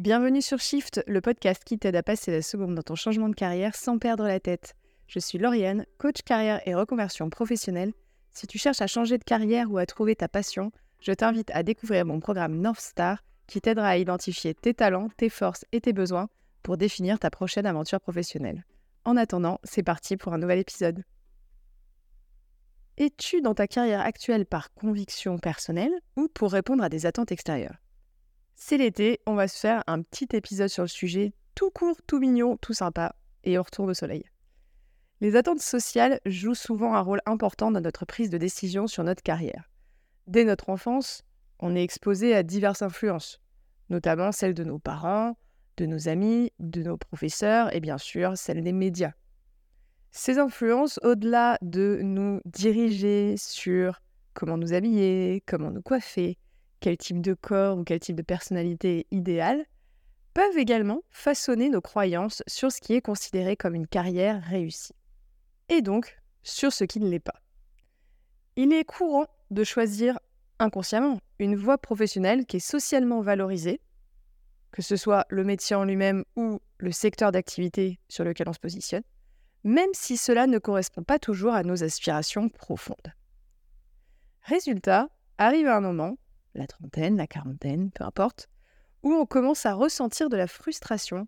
Bienvenue sur Shift, le podcast qui t'aide à passer la seconde dans ton changement de carrière sans perdre la tête. Je suis Lauriane, coach carrière et reconversion professionnelle. Si tu cherches à changer de carrière ou à trouver ta passion, je t'invite à découvrir mon programme North Star qui t'aidera à identifier tes talents, tes forces et tes besoins pour définir ta prochaine aventure professionnelle. En attendant, c'est parti pour un nouvel épisode. Es-tu dans ta carrière actuelle par conviction personnelle ou pour répondre à des attentes extérieures? C'est l'été, on va se faire un petit épisode sur le sujet, tout court, tout mignon, tout sympa, et au retour au soleil. Les attentes sociales jouent souvent un rôle important dans notre prise de décision sur notre carrière. Dès notre enfance, on est exposé à diverses influences, notamment celles de nos parents, de nos amis, de nos professeurs et bien sûr celles des médias. Ces influences, au-delà de nous diriger sur comment nous habiller, comment nous coiffer, quel type de corps ou quel type de personnalité idéale, peuvent également façonner nos croyances sur ce qui est considéré comme une carrière réussie. Et donc sur ce qui ne l'est pas. Il est courant de choisir inconsciemment une voie professionnelle qui est socialement valorisée, que ce soit le métier en lui-même ou le secteur d'activité sur lequel on se positionne, même si cela ne correspond pas toujours à nos aspirations profondes. Résultat, arrive un moment, la trentaine, la quarantaine, peu importe, où on commence à ressentir de la frustration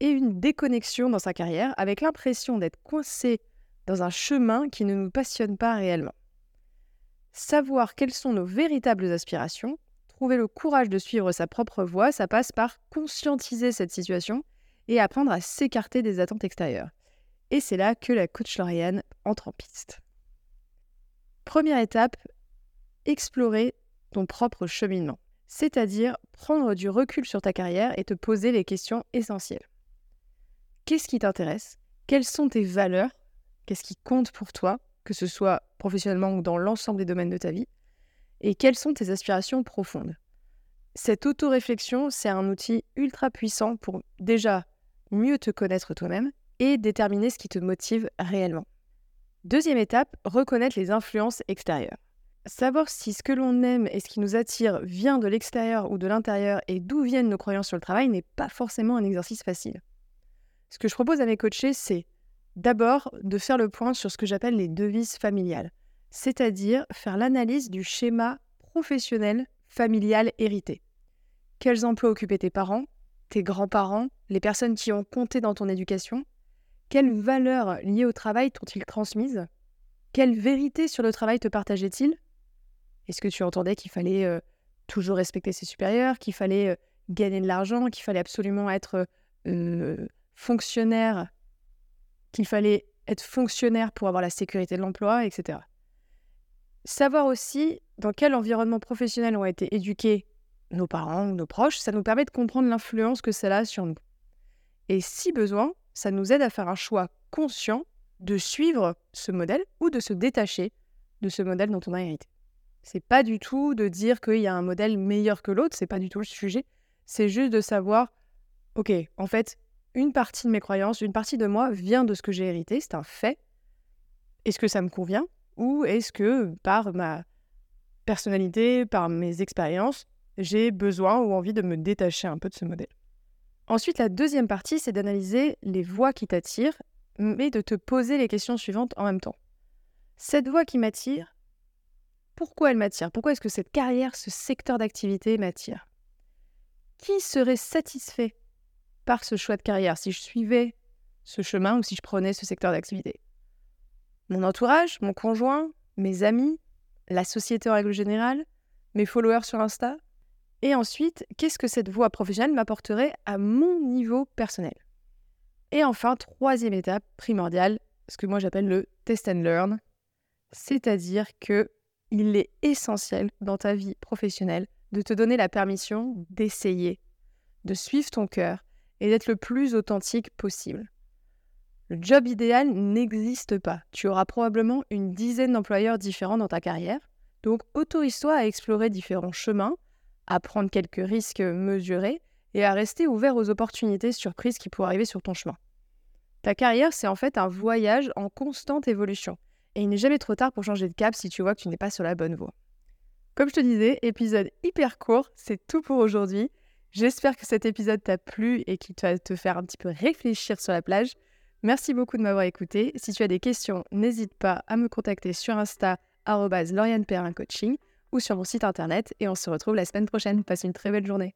et une déconnexion dans sa carrière avec l'impression d'être coincé dans un chemin qui ne nous passionne pas réellement. Savoir quelles sont nos véritables aspirations, trouver le courage de suivre sa propre voie, ça passe par conscientiser cette situation et apprendre à s'écarter des attentes extérieures. Et c'est là que la coach Lauriane entre en piste. Première étape, explorer ton propre cheminement, c'est-à-dire prendre du recul sur ta carrière et te poser les questions essentielles. Qu'est-ce qui t'intéresse? Quelles sont tes valeurs? Qu'est-ce qui compte pour toi, que ce soit professionnellement ou dans l'ensemble des domaines de ta vie? Et quelles sont tes aspirations profondes? Cette autoréflexion, c'est un outil ultra puissant pour déjà mieux te connaître toi-même et déterminer ce qui te motive réellement. Deuxième étape, reconnaître les influences extérieures. Savoir si ce que l'on aime et ce qui nous attire vient de l'extérieur ou de l'intérieur et d'où viennent nos croyances sur le travail n'est pas forcément un exercice facile. Ce que je propose à mes coachés, c'est d'abord de faire le point sur ce que j'appelle les devises familiales, c'est-à-dire faire l'analyse du schéma professionnel familial hérité. Quels emplois occupaient tes parents, tes grands-parents, les personnes qui ont compté dans ton éducation? Quelles valeurs liées au travail t'ont-ils transmises? Quelle vérité sur le travail te partageait-il? Est-ce que tu entendais qu'il fallait toujours respecter ses supérieurs, qu'il fallait gagner de l'argent, qu'il fallait absolument être fonctionnaire, qu'il fallait être fonctionnaire pour avoir la sécurité de l'emploi, etc. Savoir aussi dans quel environnement professionnel ont été éduqués nos parents ou nos proches, ça nous permet de comprendre l'influence que cela a sur nous. Et si besoin, ça nous aide à faire un choix conscient de suivre ce modèle ou de se détacher de ce modèle dont on a hérité. C'est pas du tout de dire qu'il y a un modèle meilleur que l'autre, c'est pas du tout le sujet. C'est juste de savoir, ok, en fait, une partie de mes croyances, une partie de moi vient de ce que j'ai hérité, c'est un fait. Est-ce que ça me convient Ou est-ce que par ma personnalité, par mes expériences, j'ai besoin ou envie de me détacher un peu de ce modèle? Ensuite, la deuxième partie, c'est d'analyser les voies qui t'attirent, mais de te poser les questions suivantes en même temps. Cette voie qui m'attire, pourquoi elle m'attire? Pourquoi est-ce que cette carrière, ce secteur d'activité m'attire? Qui serait satisfait par ce choix de carrière si je suivais ce chemin ou si je prenais ce secteur d'activité? Mon entourage, mon conjoint, mes amis, la société en règle générale, mes followers sur Insta? Et ensuite, qu'est-ce que cette voie professionnelle m'apporterait à mon niveau personnel? Et enfin, troisième étape primordiale, ce que moi j'appelle le test and learn, c'est-à-dire que il est essentiel dans ta vie professionnelle de te donner la permission d'essayer, de suivre ton cœur et d'être le plus authentique possible. Le job idéal n'existe pas. Tu auras probablement une dizaine d'employeurs différents dans ta carrière. Donc autorise-toi à explorer différents chemins à prendre quelques risques mesurés et à rester ouvert aux opportunités surprises qui pourraient arriver sur ton chemin. Ta carrière, c'est en fait un voyage en constante évolution. Et il n'est jamais trop tard pour changer de cap si tu vois que tu n'es pas sur la bonne voie. Comme je te disais, épisode hyper court, c'est tout pour aujourd'hui. J'espère que cet épisode t'a plu et qu'il va te faire un petit peu réfléchir sur la plage. Merci beaucoup de m'avoir écouté. Si tu as des questions, n'hésite pas à me contacter sur Insta Coaching ou sur mon site internet et on se retrouve la semaine prochaine. Passe une très belle journée.